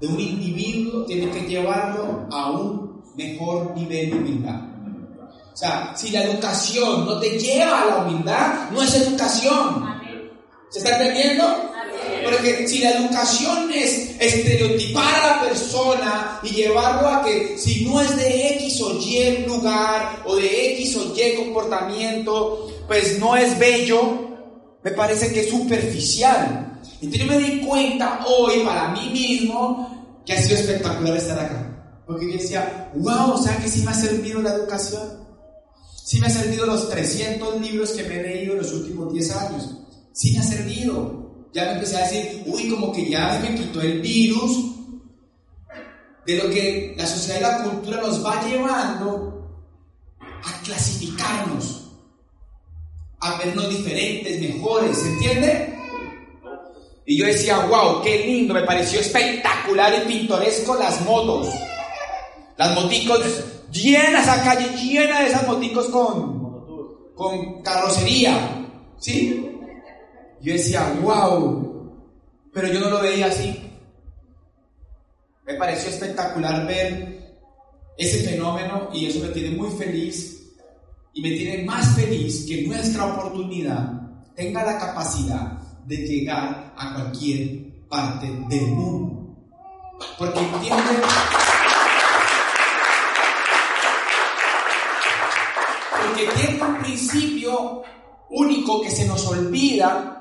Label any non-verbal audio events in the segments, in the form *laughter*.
De un individuo tiene que llevarlo a un mejor nivel de humildad. O sea, si la educación no te lleva a la humildad, no es educación. ¿Se está entendiendo? Porque si la educación es estereotipar a la persona y llevarlo a que si no es de X o Y lugar o de X o Y comportamiento, pues no es bello, me parece que es superficial. Entonces yo me di cuenta hoy para mí mismo que ha sido espectacular estar acá. Porque yo decía, wow, o sea que sí me ha servido la educación. Sí me ha servido los 300 libros que me he leído en los últimos 10 años. Sí me ha servido. Ya me empecé a decir, uy, como que ya me quitó el virus de lo que la sociedad y la cultura nos va llevando a clasificarnos a vernos diferentes, mejores, ¿se entiende? Y yo decía, wow, qué lindo, me pareció espectacular y pintoresco las motos. Las moticos llenas, esa calle llena de esas moticos con, con carrocería, ¿sí? Yo decía, wow, pero yo no lo veía así. Me pareció espectacular ver ese fenómeno y eso me tiene muy feliz y me tiene más feliz que nuestra oportunidad tenga la capacidad de llegar a cualquier parte del mundo. Porque entiende... Porque tiene un principio único que se nos olvida,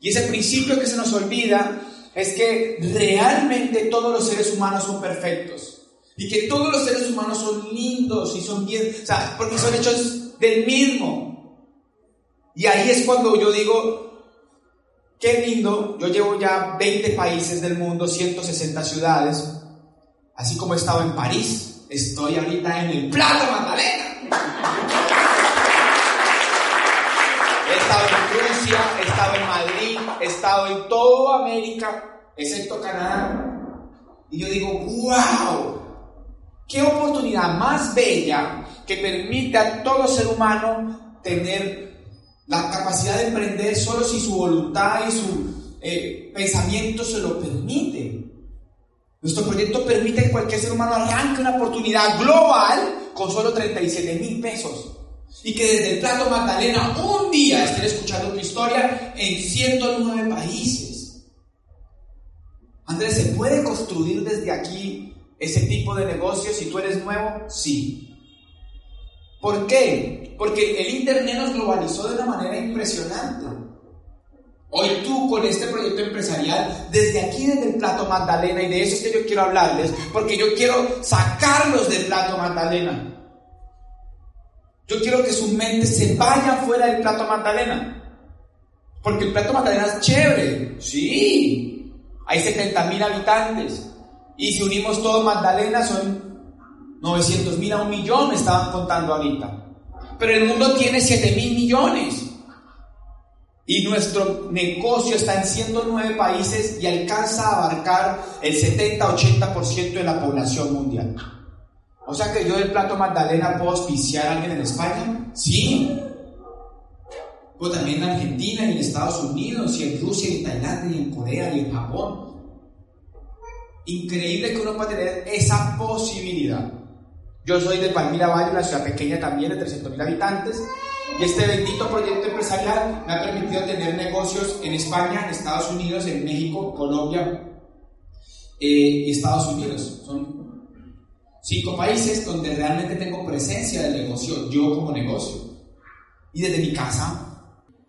y ese principio que se nos olvida es que realmente todos los seres humanos son perfectos. Y que todos los seres humanos son lindos y son bien, o sea, porque son hechos del mismo. Y ahí es cuando yo digo, qué lindo, yo llevo ya 20 países del mundo, 160 ciudades, así como he estado en París, estoy ahorita en el Plato Magdalena. He estado en Rusia, he estado en Madrid, he estado en toda América, excepto Canadá. Y yo digo, wow, ¿Qué oportunidad más bella que permite a todo ser humano tener la capacidad de emprender solo si su voluntad y su eh, pensamiento se lo permite? Nuestro proyecto permite que cualquier ser humano arranque una oportunidad global con solo 37 mil pesos. Y que desde el Plato Magdalena un día estén escuchando tu historia en 109 países. Andrés, ¿se puede construir desde aquí ese tipo de negocio si tú eres nuevo? Sí. ¿Por qué? Porque el Internet nos globalizó de una manera impresionante. Hoy tú con este proyecto empresarial, desde aquí, desde el Plato Magdalena, y de eso es que yo quiero hablarles, porque yo quiero sacarlos del Plato Magdalena. Yo quiero que sus mentes se vayan fuera del Plato Magdalena. Porque el Plato Magdalena es chévere, sí. Hay 70 mil habitantes. Y si unimos todo Magdalena son 900 mil a un millón, me estaban contando ahorita. Pero el mundo tiene 7 mil millones. Y nuestro negocio está en 109 países y alcanza a abarcar el 70-80% de la población mundial. O sea que yo del plato Magdalena puedo auspiciar a alguien en España. Sí. O también en Argentina, y en Estados Unidos, y en Rusia, y en Tailandia, y en Corea, y en Japón. Increíble que uno pueda tener esa posibilidad. Yo soy de Palmira Valle, una ciudad pequeña también de 300.000 habitantes, y este bendito proyecto empresarial me ha permitido tener negocios en España, en Estados Unidos, en México, Colombia eh, Estados Unidos. Son cinco países donde realmente tengo presencia del negocio, yo como negocio. Y desde mi casa,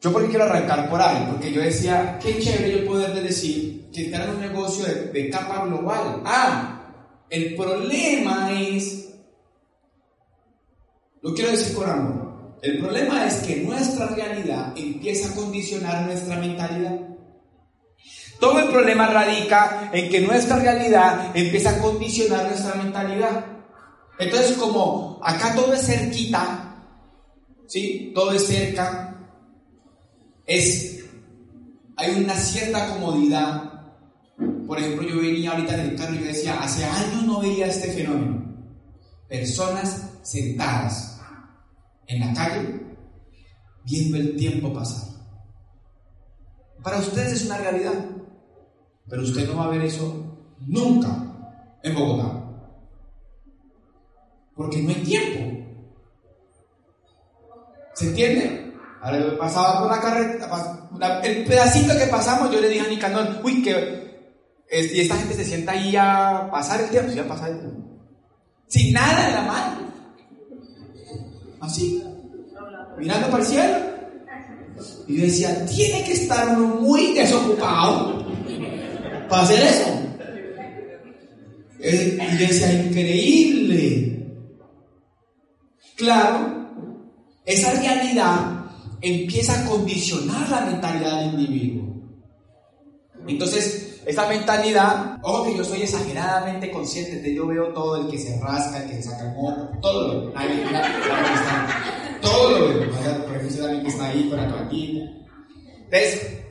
yo porque quiero arrancar por ahí, porque yo decía, qué chévere yo poderle decir que en un negocio de, capa global. Ah, el problema es, lo quiero decir con amor, el problema es que nuestra realidad empieza a condicionar nuestra mentalidad. Todo el problema radica en que nuestra realidad empieza a condicionar nuestra mentalidad. Entonces, como acá todo es cerquita, ¿sí? Todo es cerca, es, hay una cierta comodidad por ejemplo, yo venía ahorita en el carro y decía, hace años no veía este fenómeno. Personas sentadas en la calle viendo el tiempo pasar. Para ustedes es una realidad. Pero usted no va a ver eso nunca en Bogotá. Porque no hay tiempo. ¿Se entiende? Ahora pasaba por la carreta, el pedacito que pasamos, yo le dije a Nicanor, uy, que. Y esta gente se sienta ahí a pasar el tiempo, a pasar el tiempo. Sin nada en la mano. Así, mirando para el cielo. Y decía, tiene que estar muy desocupado para hacer eso. Eh, y decía, increíble. Claro, esa realidad empieza a condicionar la mentalidad del individuo. Entonces, esta mentalidad, ojo que yo soy exageradamente consciente de yo veo todo el que se rasca, el que se saca el moco, todo lo veo. todo lo veo. Por que está ahí, por aquí. Entonces,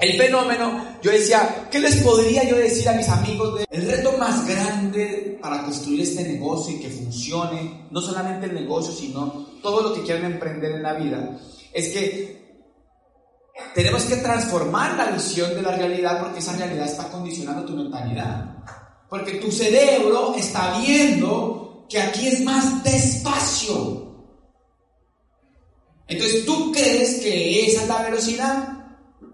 el fenómeno, yo decía, ¿qué les podría yo decir a mis amigos? El reto más grande para construir este negocio y que funcione, no solamente el negocio, sino todo lo que quieran emprender en la vida, es que tenemos que transformar la visión de la realidad porque esa realidad está condicionando tu mentalidad. Porque tu cerebro está viendo que aquí es más despacio. Entonces tú crees que esa es la velocidad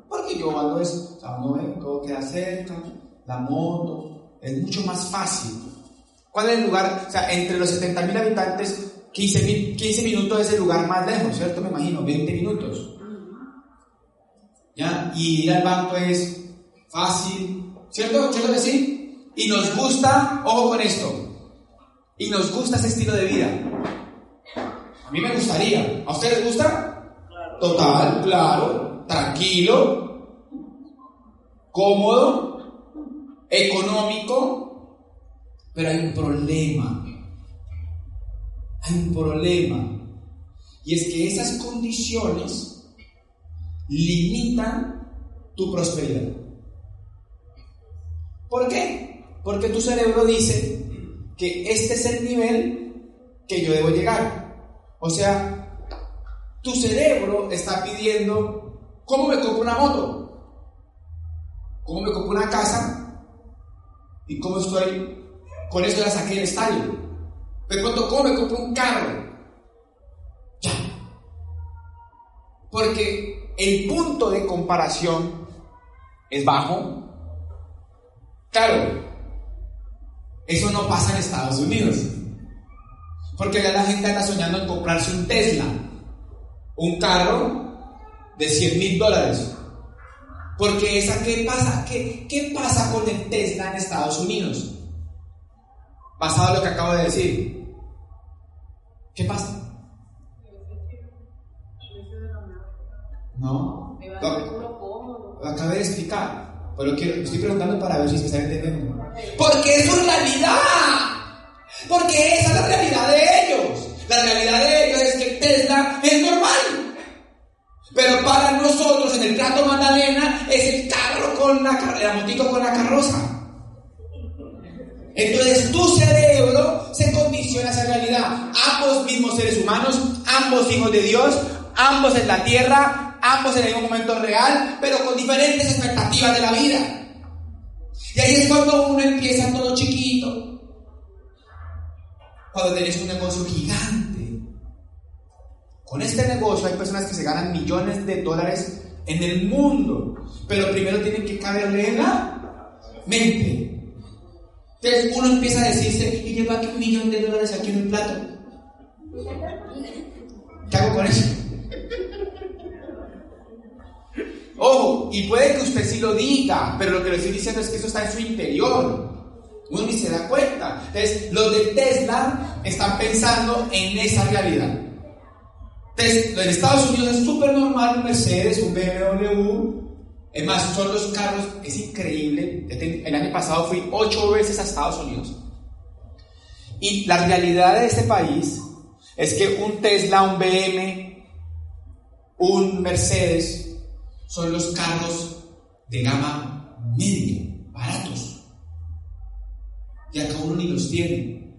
porque yo hago eso, o sea, uno ve, todo queda cerca, la moto, es mucho más fácil. ¿Cuál es el lugar? O sea, entre los 70.000 habitantes, 15, 15 minutos es el lugar más lejos, ¿cierto? Me imagino, 20 minutos. ¿Ya? Y ir al banco es fácil, ¿cierto? ¿Cierto que sí? Y nos gusta, ojo con esto, y nos gusta ese estilo de vida. A mí me gustaría. ¿A ustedes les gusta? Total, claro, tranquilo, cómodo, económico, pero hay un problema. Hay un problema. Y es que esas condiciones limitan tu prosperidad. ¿Por qué? Porque tu cerebro dice que este es el nivel que yo debo llegar. O sea, tu cerebro está pidiendo, ¿cómo me compro una moto? cómo me compré una casa y cómo estoy, con eso la saqué del estadio. Pero cuando cómo me compré un carro. Ya. Porque el punto de comparación es bajo. Claro, eso no pasa en Estados Unidos. Porque ya la gente anda soñando en comprarse un Tesla, un carro de 100 mil dólares. Porque esa, ¿qué pasa? ¿Qué, ¿Qué pasa con el Tesla en Estados Unidos? Basado en lo que acabo de decir. ¿Qué pasa? No. Lo, acabé de explicar. Pero quiero, estoy preguntando para ver si se está entendiendo. Porque eso es realidad. Porque esa es la realidad de ellos. La realidad de ellos es que Tesla es normal. Pero para nosotros en el plato Magdalena es el carro con la, la motito con la carroza. Entonces tu cerebro se condiciona a esa realidad. Ambos mismos seres humanos, ambos hijos de Dios, ambos en la tierra, ambos en el momento real, pero con diferentes expectativas de la vida. Y ahí es cuando uno empieza todo chiquito. Cuando tenés un negocio gigante con este negocio hay personas que se ganan millones de dólares en el mundo, pero primero tienen que caberle en la mente. Entonces uno empieza a decirse, y lleva aquí un millón de dólares aquí en un plato. ¿Qué hago con eso? Ojo, y puede que usted sí lo diga, pero lo que le estoy diciendo es que eso está en su interior. Uno ni se da cuenta. Entonces, los de Tesla están pensando en esa realidad. Entonces, en Estados Unidos es súper normal un Mercedes, un BMW. Es más, son los carros, es increíble. El año pasado fui ocho veces a Estados Unidos. Y la realidad de este país es que un Tesla, un BM, un Mercedes son los carros de gama media, baratos. Y acá uno ni los tiene.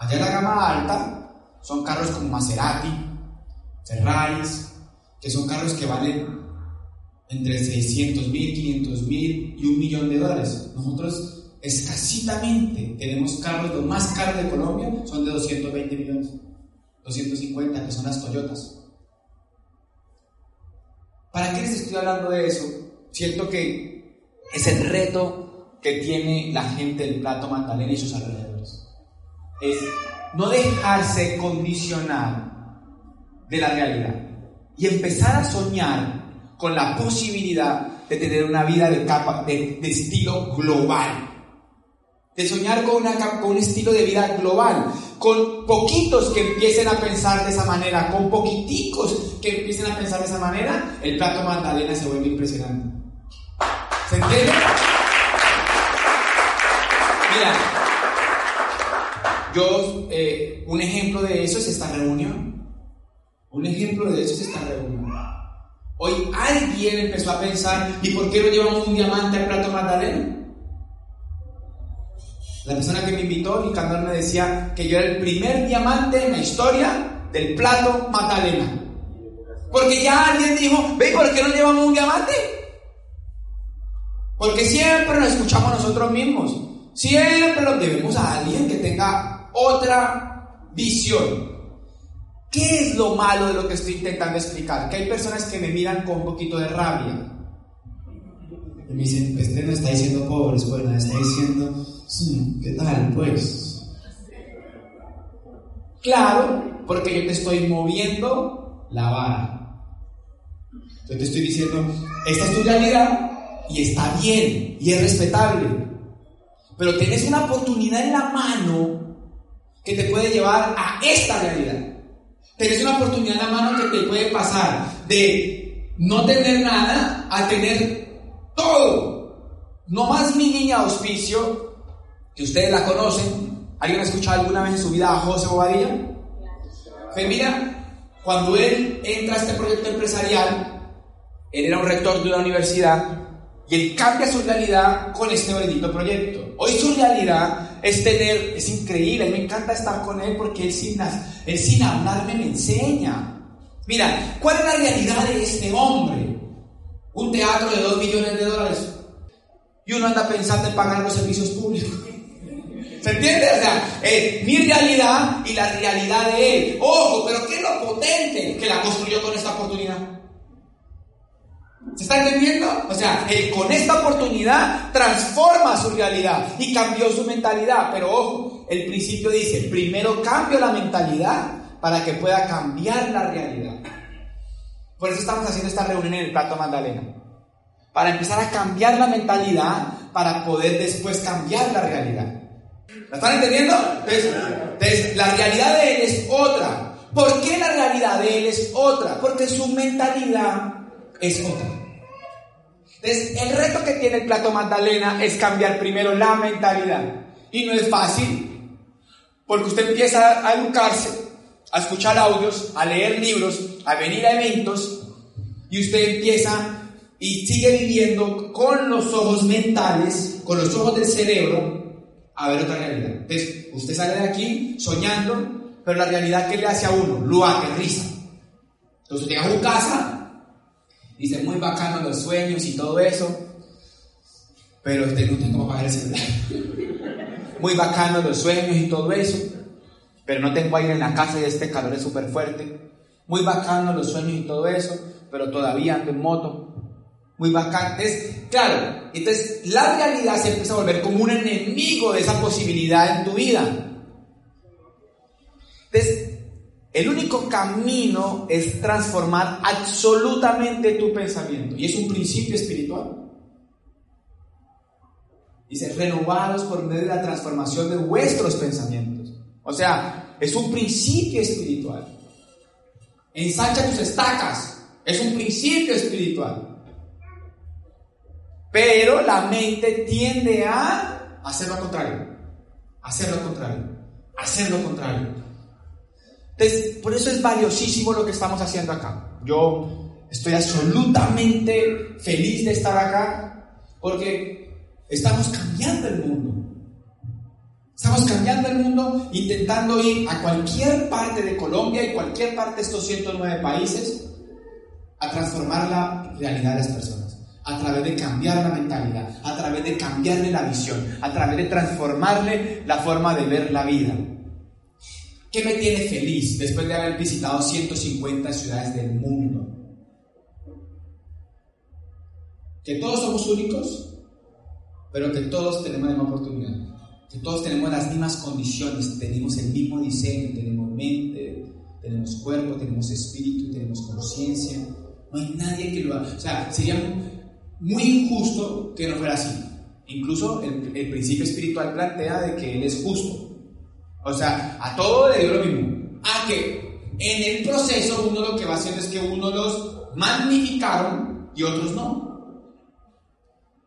Allá en la gama alta son carros como Maserati, Ferraris, que son carros que valen entre 600 mil, 500 mil, y un millón de dólares. Nosotros escasitamente tenemos carros, los más caros de Colombia son de 220 millones, 250, que son las Toyotas. ¿Para qué les estoy hablando de eso? Siento que es el reto que tiene la gente del Plato Magdalena y sus alrededores. Es no dejarse condicionar de la realidad y empezar a soñar con la posibilidad de tener una vida de, estilo global. De soñar con, una, con un estilo de vida global. Con poquitos que empiecen a pensar de esa manera. Con poquiticos que empiecen a pensar de esa manera. El plato Magdalena se vuelve impresionante. ¿Se entiende? Mira, yo, eh, un ejemplo de eso es esta reunión. Un ejemplo de eso es esta reunión. Hoy alguien empezó a pensar, ¿y por qué no llevamos un diamante al plato Magdalena? La persona que me invitó, mi canal me decía que yo era el primer diamante en la historia del plato Magdalena. Porque ya alguien dijo, ¿ve por qué no llevamos un diamante? Porque siempre nos escuchamos nosotros mismos. Siempre lo debemos a alguien que tenga otra visión. ¿Qué es lo malo de lo que estoy intentando explicar? Que hay personas que me miran con un poquito de rabia. Y me dicen, este no está diciendo pobres, pues no está diciendo, sí, ¿qué tal? Pues. Claro, porque yo te estoy moviendo la vara. Yo te estoy diciendo, esta es tu realidad y está bien y es respetable. Pero tienes una oportunidad en la mano que te puede llevar a esta realidad. Tienes una oportunidad en la mano que te puede pasar de no tener nada a tener todo. No más mi niña auspicio, que ustedes la conocen. ¿Alguien ha escuchado alguna vez en su vida a José Bobadilla? Pues mira, cuando él entra a este proyecto empresarial, él era un rector de una universidad y él cambia su realidad con este bendito proyecto. Hoy su realidad es tener, es increíble, me encanta estar con él porque él sin, él sin hablarme me enseña. Mira, ¿cuál es la realidad de este hombre? Un teatro de 2 millones de dólares. Y uno anda pensando en pagar los servicios públicos. ¿Se entiende? O sea, mi realidad y la realidad de él. Ojo, pero ¿qué es lo potente que la construyó con esta oportunidad? ¿Se está entendiendo? O sea, él con esta oportunidad transforma su realidad y cambió su mentalidad. Pero ojo, el principio dice, primero cambio la mentalidad para que pueda cambiar la realidad. Por eso estamos haciendo esta reunión en el Plato Magdalena. Para empezar a cambiar la mentalidad para poder después cambiar la realidad. ¿Me están entendiendo? entonces, la realidad de él es otra. ¿Por qué la realidad de él es otra? Porque su mentalidad es otra. Entonces, el reto que tiene el plato Magdalena es cambiar primero la mentalidad. Y no es fácil, porque usted empieza a educarse, a escuchar audios, a leer libros, a venir a eventos, y usted empieza y sigue viviendo con los ojos mentales, con los ojos del cerebro, a ver otra realidad. Entonces, usted sale de aquí soñando, pero la realidad que le hace a uno lo aterriza. Entonces, llega a su casa Dice, muy bacano los sueños y todo eso, pero usted no tengo para pagar el celular. *laughs* Muy bacano los sueños y todo eso, pero no tengo aire en la casa y este calor es súper fuerte. Muy bacano los sueños y todo eso, pero todavía ando en moto. Muy bacano. Es, claro, entonces la realidad se empieza a volver como un enemigo de esa posibilidad en tu vida. Entonces, el único camino es transformar absolutamente tu pensamiento. Y es un principio espiritual. Dice, renovados por medio de la transformación de vuestros pensamientos. O sea, es un principio espiritual. Ensancha tus estacas. Es un principio espiritual. Pero la mente tiende a hacer lo contrario. Hacer lo contrario. Hacer lo contrario. Entonces, por eso es valiosísimo lo que estamos haciendo acá. Yo estoy absolutamente feliz de estar acá porque estamos cambiando el mundo. Estamos cambiando el mundo intentando ir a cualquier parte de Colombia y cualquier parte de estos 109 países a transformar la realidad de las personas, a través de cambiar la mentalidad, a través de cambiarle la visión, a través de transformarle la forma de ver la vida. ¿Qué me tiene feliz después de haber visitado 150 ciudades del mundo? Que todos somos únicos, pero que todos tenemos la misma oportunidad. Que todos tenemos las mismas condiciones, tenemos el mismo diseño, tenemos mente, tenemos cuerpo, tenemos espíritu, tenemos conciencia. No hay nadie que lo haga. O sea, sería muy injusto que no fuera así. Incluso el, principio espiritual plantea de que Él es justo. O sea, a todo le dio lo mismo. A que en el proceso uno lo que va haciendo es que uno los magnificaron y otros no.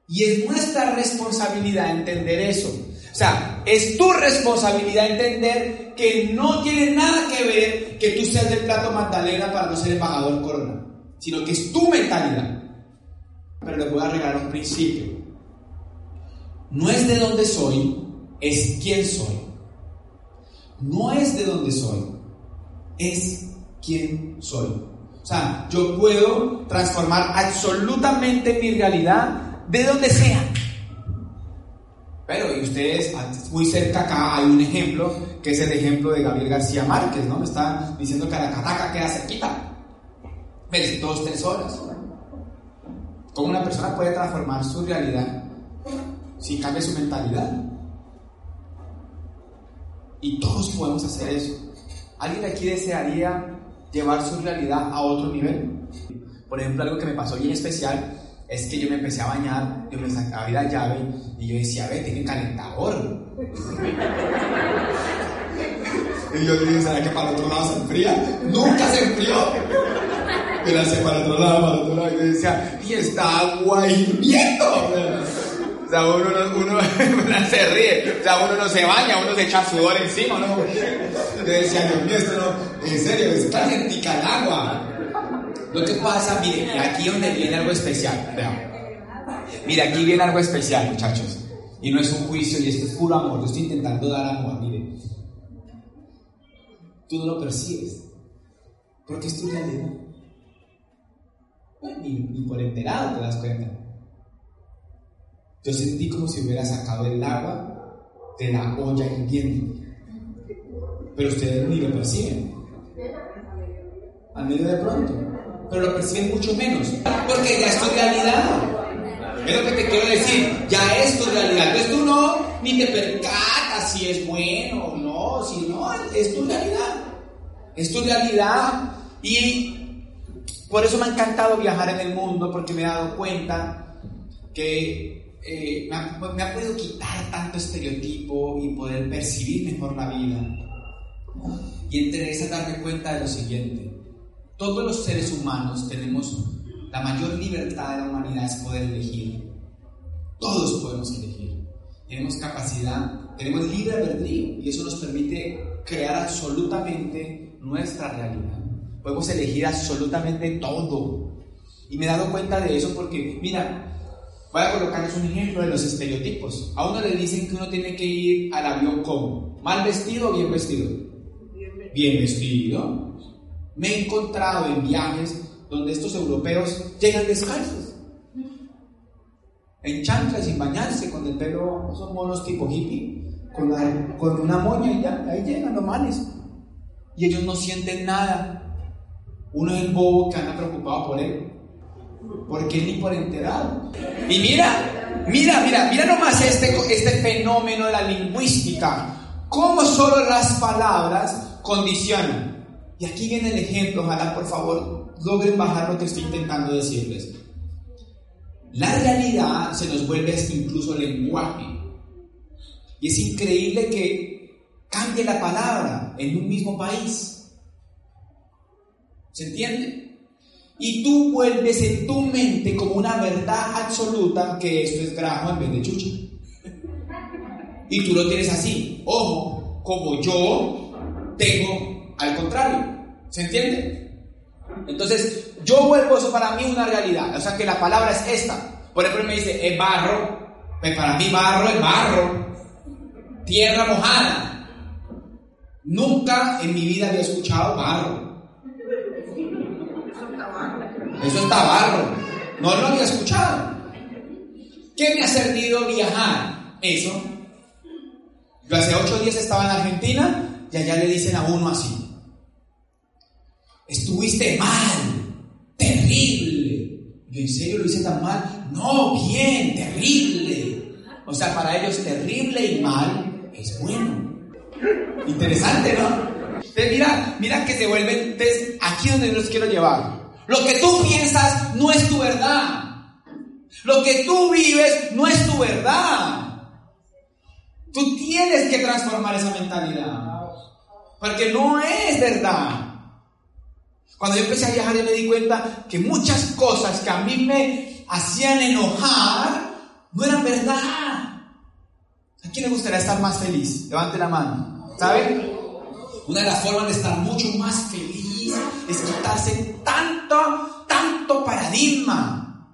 Y es nuestra responsabilidad entender eso. O sea, es tu responsabilidad entender que no tiene nada que ver que tú seas del plato Magdalena para no ser embajador corona, sino que es tu mentalidad. Pero les voy a regalar un principio. No es de dónde soy, es quién soy no es de donde soy, es quién soy. O sea, yo puedo transformar absolutamente mi realidad de donde sea. Pero, y ustedes, muy cerca acá hay un ejemplo, que es el ejemplo de Gabriel García Márquez, ¿no? Me está diciendo que la cataca queda cerquita. Merece dos, tres horas. ¿Cómo una persona puede transformar su realidad si cambia su mentalidad? Y todos podemos hacer eso. ¿Alguien aquí desearía llevar su realidad a otro nivel? Por ejemplo, algo que me pasó bien especial es que yo me empecé a bañar, yo me sacaba la llave y yo decía, ve, tiene calentador. *laughs* y yo dije, ¿será que para el otro lado se enfría? Nunca se enfrió. Y yo decía, y está agua hirviendo. O sea, uno, *laughs* uno, se ríe, o sea, uno no se baña, uno se echa sudor encima, ¿no? Yo decía, Dios mío, esto no, en serio, es calentica el agua. Lo que pasa, mire, aquí donde viene algo especial, vean. Mire, aquí viene algo especial, muchachos. Y no es un juicio, y esto es puro amor. Yo estoy intentando dar amor, mire. Tú no lo percibes, porque es tu realidad. Ni, ni por enterado te das cuenta. Yo sentí como si hubiera sacado el agua de la olla hirviendo. Pero ustedes ni lo perciben. Al medio de pronto. Pero lo perciben mucho menos. Porque ya es tu realidad. Es lo que te quiero decir. Ya es tu realidad. Entonces tú no ni te percatas si es bueno o no. Si no, es tu realidad. Es tu realidad. Y por eso me ha encantado viajar en el mundo. Porque me he dado cuenta que eh, me, ha, me, ha, podido quitar tanto estereotipo y poder percibir mejor la vida. Y entre esa darme cuenta de lo siguiente. Todos los seres humanos tenemos la mayor libertad de la humanidad es poder elegir. Todos podemos elegir. Tenemos capacidad, tenemos libre albedrío y eso nos permite crear absolutamente nuestra realidad. Podemos elegir absolutamente todo. Y me he dado cuenta de eso porque, mira, Voy a colocarles un ejemplo de los estereotipos. A uno le dicen que uno tiene que ir al avión como mal vestido o bien vestido. Bien vestido. Me he encontrado en viajes donde estos europeos llegan descalzos. En chanclas, sin bañarse, con el pelo, son monos tipo hippie, con, con una moña y ya, ahí llegan los males. Y ellos no sienten nada. Uno es bobo que anda preocupado por él porque ni por enterado. Y mira, mira, mira, mira nomás este, este fenómeno de la lingüística, cómo solo las palabras condicionan. Y aquí viene el ejemplo, ojalá por favor logren bajar lo que estoy intentando decirles. La realidad se nos vuelve incluso lenguaje. Y es increíble que cambie la palabra en un mismo país. ¿Se entiende? y tú vuelves en tu mente como una verdad absoluta que esto es grajo en vez de chucha. Y tú lo tienes así. Ojo, como yo tengo al contrario. ¿Se entiende? Entonces, yo vuelvo eso para mí una realidad. O sea, que la palabra es esta. Por ejemplo, me dice, es barro. Pues para mí barro es barro. Tierra mojada. Nunca en mi vida había escuchado barro. Eso está barro. No lo había escuchado. ¿Qué me ha servido viajar? Eso. Yo hace ocho días estaba en Argentina y allá le dicen a uno así. Estuviste mal, terrible. Yo en serio lo hice tan mal. No, bien, terrible. O sea, para ellos terrible y mal es bueno. Interesante, ¿no? mira, mira que se vuelven, entonces, aquí donde los quiero llevar. Lo que tú piensas no es tu verdad. Lo que tú vives no es tu verdad. Tú tienes que transformar esa mentalidad. Porque no es verdad. Cuando yo empecé a viajar y me di cuenta que muchas cosas que a mí me hacían enojar no eran verdad. ¿A quién le gustaría estar más feliz? Levante la mano. ¿Sabe? Una de las formas de estar mucho más feliz es quitarse tanto, tanto paradigma,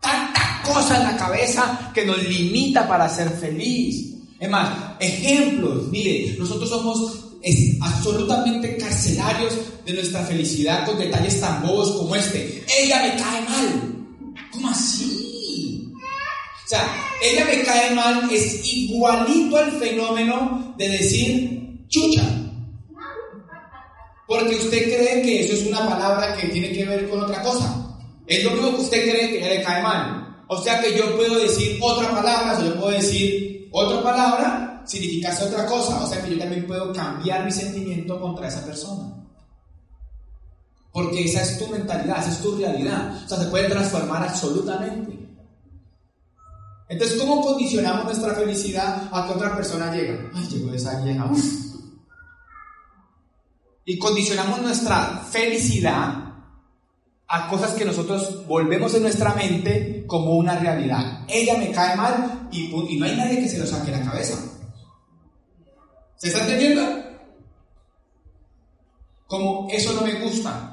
tanta cosa en la cabeza que nos limita para ser feliz. Es más, ejemplos, mire, nosotros somos absolutamente carcelarios de nuestra felicidad con detalles tan bobos como este. Ella me cae mal. ¿Cómo así? O sea, ella me cae mal es igualito al fenómeno de decir chucha. Porque usted cree que eso es una palabra que tiene que ver con otra cosa. Es lo mismo que usted cree que ya le cae mal. O sea que yo puedo decir otra palabra, o yo puedo decir otra palabra, significase otra cosa. O sea que yo también puedo cambiar mi sentimiento contra esa persona. Porque esa es tu mentalidad, esa es tu realidad. O sea, se puede transformar absolutamente. Entonces, ¿cómo condicionamos nuestra felicidad a que otra persona llegue? Ay, llegó esa vieja, y condicionamos nuestra felicidad a cosas que nosotros volvemos en nuestra mente como una realidad. Ella me cae mal y, no hay nadie que se lo saque la cabeza. ¿Se está entendiendo? Como eso no me gusta.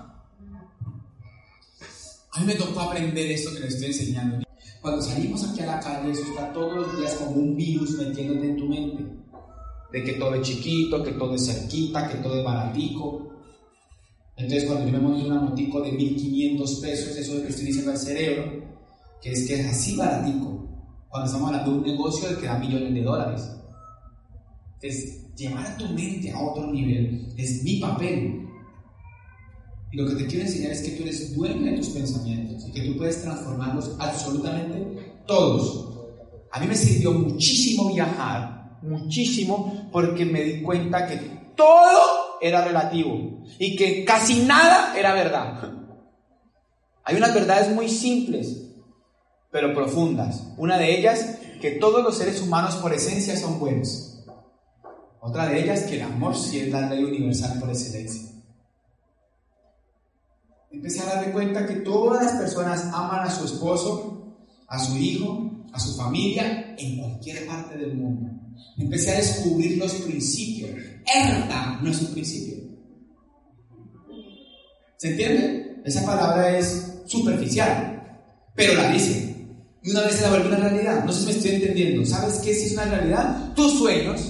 A mí me tocó aprender esto que les estoy enseñando. Cuando salimos aquí a la calle, eso está todos los días como un virus metiéndote en tu mente de que todo es chiquito, que todo es cerquita, que todo es baratico. Entonces cuando yo me monto una motico de 1500 pesos, eso es lo que estoy diciendo al cerebro, que es que es así baratico, cuando estamos hablando de un negocio que da millones de dólares. Entonces, llevar a tu mente a otro nivel es mi papel. Y lo que te quiero enseñar es que tú eres dueño de tus pensamientos y que tú puedes transformarlos absolutamente todos. A mí me sirvió muchísimo viajar muchísimo porque me di cuenta que todo era relativo y que casi nada era verdad. Hay unas verdades muy simples, pero profundas. Una de ellas, que todos los seres humanos por esencia son buenos. Otra de ellas, que el amor sí es la ley universal por excelencia. Empecé a darme cuenta que todas las personas aman a su esposo, a su hijo, a su familia en cualquier parte del mundo. Empecé a descubrir los principios. Erta no es un principio. ¿Se entiende? Esa palabra es superficial, pero la dice. Y una vez se la vuelve una realidad. No sé si me estoy entendiendo. ¿Sabes qué es una realidad? Tus sueños.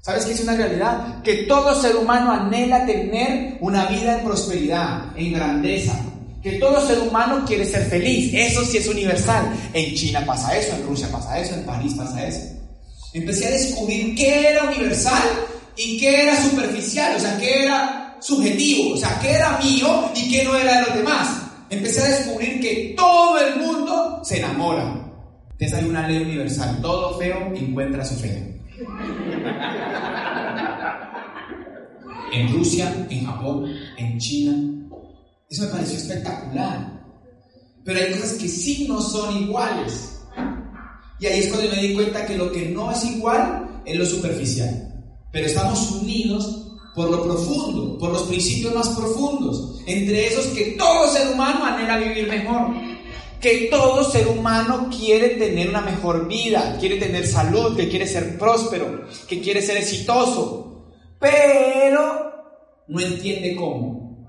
¿Sabes qué es una realidad? Que todo ser humano anhela tener una vida en prosperidad, en grandeza, que todo ser humano quiere ser feliz. Eso sí es universal. En China pasa eso, en Rusia pasa eso, en París pasa eso. Empecé a descubrir qué era universal y qué era superficial, o sea, qué era subjetivo, o sea, qué era mío y qué no era de los demás. Empecé a descubrir que todo el mundo se enamora. Entonces hay una ley universal. Todo feo encuentra su feo. En Rusia, en Japón, en China, eso me pareció espectacular. Pero hay cosas que sí no son iguales. Y ahí es cuando me di cuenta que lo que no es igual es lo superficial. Pero estamos unidos por lo profundo, por los principios más profundos. Entre esos que todo ser humano anhela vivir mejor. Que todo ser humano quiere tener una mejor vida, quiere tener salud, que quiere ser próspero, que quiere ser exitoso. Pero no entiende cómo.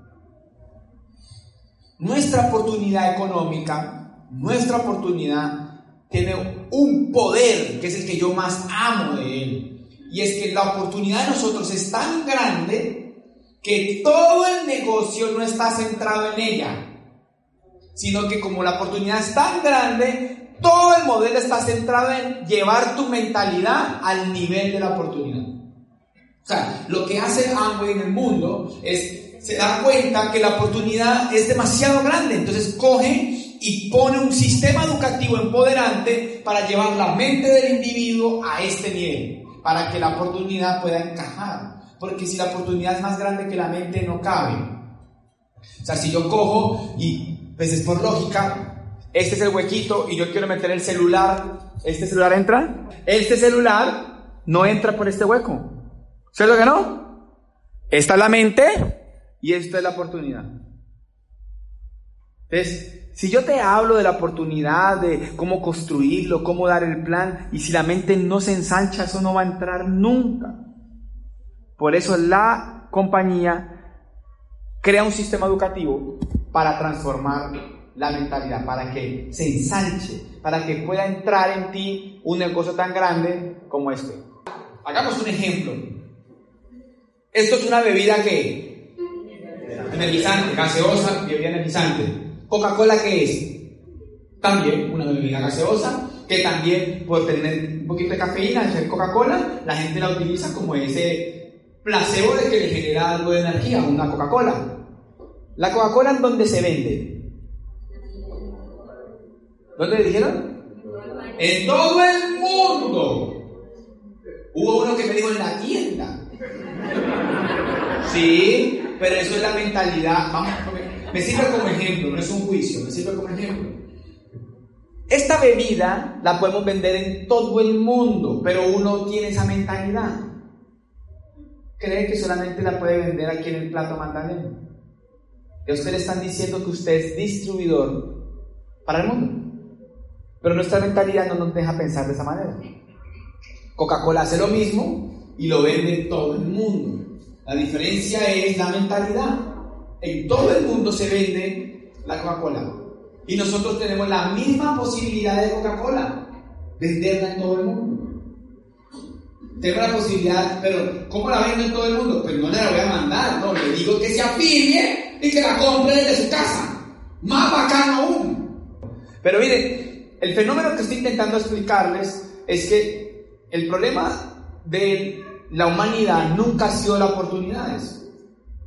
Nuestra oportunidad económica, nuestra oportunidad tiene un poder que es el que yo más amo de él. Y es que la oportunidad de nosotros es tan grande que todo el negocio no está centrado en ella. sino que como la oportunidad es tan grande, todo el modelo está centrado en llevar tu mentalidad al nivel de la oportunidad. O sea, lo que hace Amway en el mundo es, se da cuenta que la oportunidad es demasiado grande, entonces coge y pone un sistema educativo empoderante para llevar la mente del individuo a este nivel, para que la oportunidad pueda encajar. Porque si la oportunidad es más grande que la mente, no cabe. O sea, si yo cojo y pues es por lógica, este es el huequito y yo quiero meter el celular, ¿este celular entra? Este celular no entra por este hueco. ¿Cierto que no? Esta es la mente y esto es la oportunidad. Entonces, si yo te hablo de la oportunidad, de cómo construirlo, cómo dar el plan, y si la mente no se ensancha, eso no va a entrar nunca. Por eso la compañía crea un sistema educativo para transformar la mentalidad, para que se ensanche, para que pueda entrar en ti un negocio tan grande como este. Hagamos un ejemplo. Esto es una bebida que energizante, gaseosa, bebida energizante. Coca-Cola qué es? También una bebida gaseosa que también por tener un poquito de cafeína, ser Coca-Cola, la gente la utiliza como ese placebo de que le genera algo de energía, una Coca-Cola. ¿La Coca-Cola en dónde se vende? ¿Dónde dijeron? En todo el mundo. Hubo uno que me dijo en la tienda. Sí, pero eso es la mentalidad. Vamos, me sirve como ejemplo, no es un juicio, me sirve como ejemplo. Esta bebida la podemos vender en todo el mundo, pero uno tiene esa mentalidad. Cree que solamente la puede vender aquí en el plato Magdalena. Y ustedes están diciendo que usted es distribuidor para el mundo. Pero nuestra mentalidad no nos deja pensar de esa manera. Coca-Cola hace lo mismo y lo vende en todo el mundo. La diferencia es la mentalidad. En todo el mundo se vende la Coca-Cola. Y nosotros tenemos la misma posibilidad de Coca-Cola, venderla en todo el mundo. Tengo la posibilidad, pero ¿cómo la vendo en todo el mundo? Pues no le la voy a mandar, no, le digo que se afilie y que la compre desde su casa. Más bacano aún. Pero miren, el fenómeno que estoy intentando explicarles es que el problema de la humanidad nunca ha sido las oportunidades.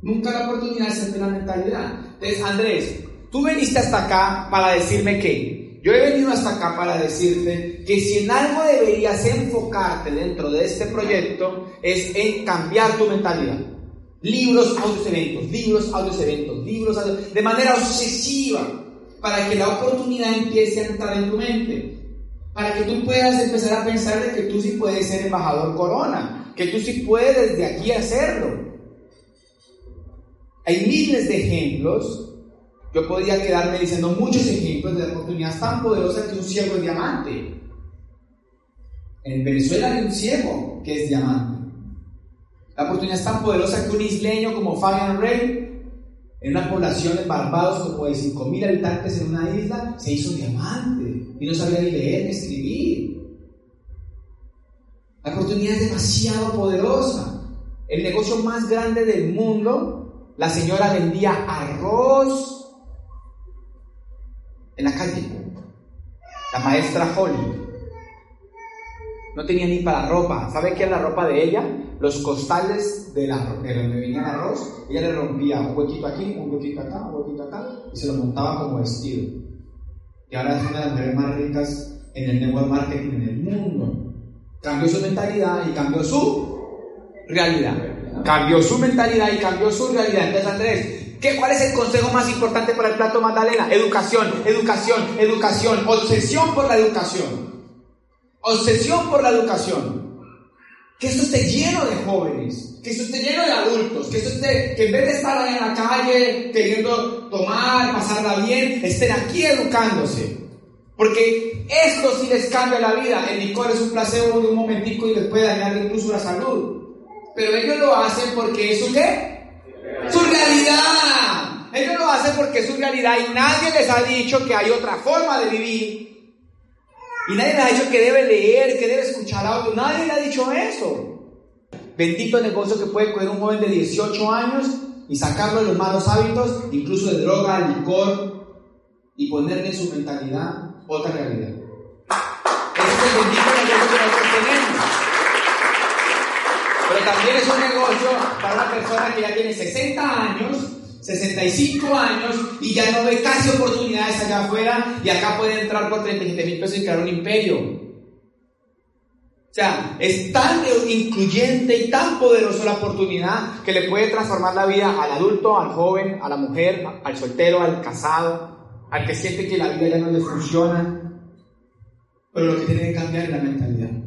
Nunca la oportunidad es la mentalidad. Entonces, Andrés, tú veniste hasta acá para decirme que yo he venido hasta acá para decirte que si en algo deberías enfocarte dentro de este proyecto es en cambiar tu mentalidad. Libros, audios, eventos, libros, audios, eventos, libros, audios, de manera obsesiva, para que la oportunidad empiece a entrar en tu mente. Para que tú puedas empezar a pensar de que tú sí puedes ser embajador corona, que tú sí puedes desde aquí hacerlo. Hay miles de ejemplos. Yo podría quedarme diciendo muchos ejemplos de oportunidades tan poderosas que un ciego es diamante. En Venezuela hay un ciego que es diamante. La oportunidad es tan poderosa que un isleño como Fabian Rey, en una población de Barbados como de 5.000 habitantes en una isla, se hizo diamante y no sabía ni leer ni escribir. La oportunidad es demasiado poderosa. El negocio más grande del mundo, la señora vendía arroz en la calle. La maestra Holly no tenía ni para ropa. ¿Sabe qué es la ropa de ella? Los costales de, la, de donde venía el arroz, ella le rompía un huequito aquí, un huequito acá, un huequito acá, y se lo montaba como vestido. Y ahora es una de las mujeres más ricas en el network marketing en el mundo. Cambió su mentalidad y cambió su realidad. Cambió su mentalidad y cambió su realidad. Entonces, Andrés, ¿qué, ¿cuál es el consejo más importante para el plato Magdalena? Educación, educación, educación, obsesión por la educación. Obsesión por la educación. Que esto esté lleno de jóvenes, que esto esté lleno de adultos, que esto esté, que en vez de estar en la calle queriendo tomar, pasarla bien, estén aquí educándose. Porque esto sí les cambia la vida. El licor es un placebo de un momentico y les puede dañar incluso la salud. Pero ellos lo hacen porque es su qué? Su realidad. Ellos lo hacen porque es su realidad y nadie les ha dicho que hay otra forma de vivir y nadie le ha dicho que debe leer, que debe escuchar audio. Nadie le ha dicho eso. Bendito negocio que puede coger un joven de 18 años y sacarlo de los malos hábitos, incluso de droga, licor, y ponerle en su mentalidad otra realidad. Ese es el bendito negocio que nosotros tenemos. Pero también es un negocio para una persona que ya tiene 60 años, 65 años y ya no ve casi oportunidades allá afuera y acá puede entrar por 37 mil pesos y crear un imperio. O sea, es tan incluyente y tan poderoso la oportunidad que le puede transformar la vida al adulto, al joven, a la mujer, al soltero, al casado, al que siente que la vida ya no le funciona. Pero lo que tiene que cambiar es la mentalidad.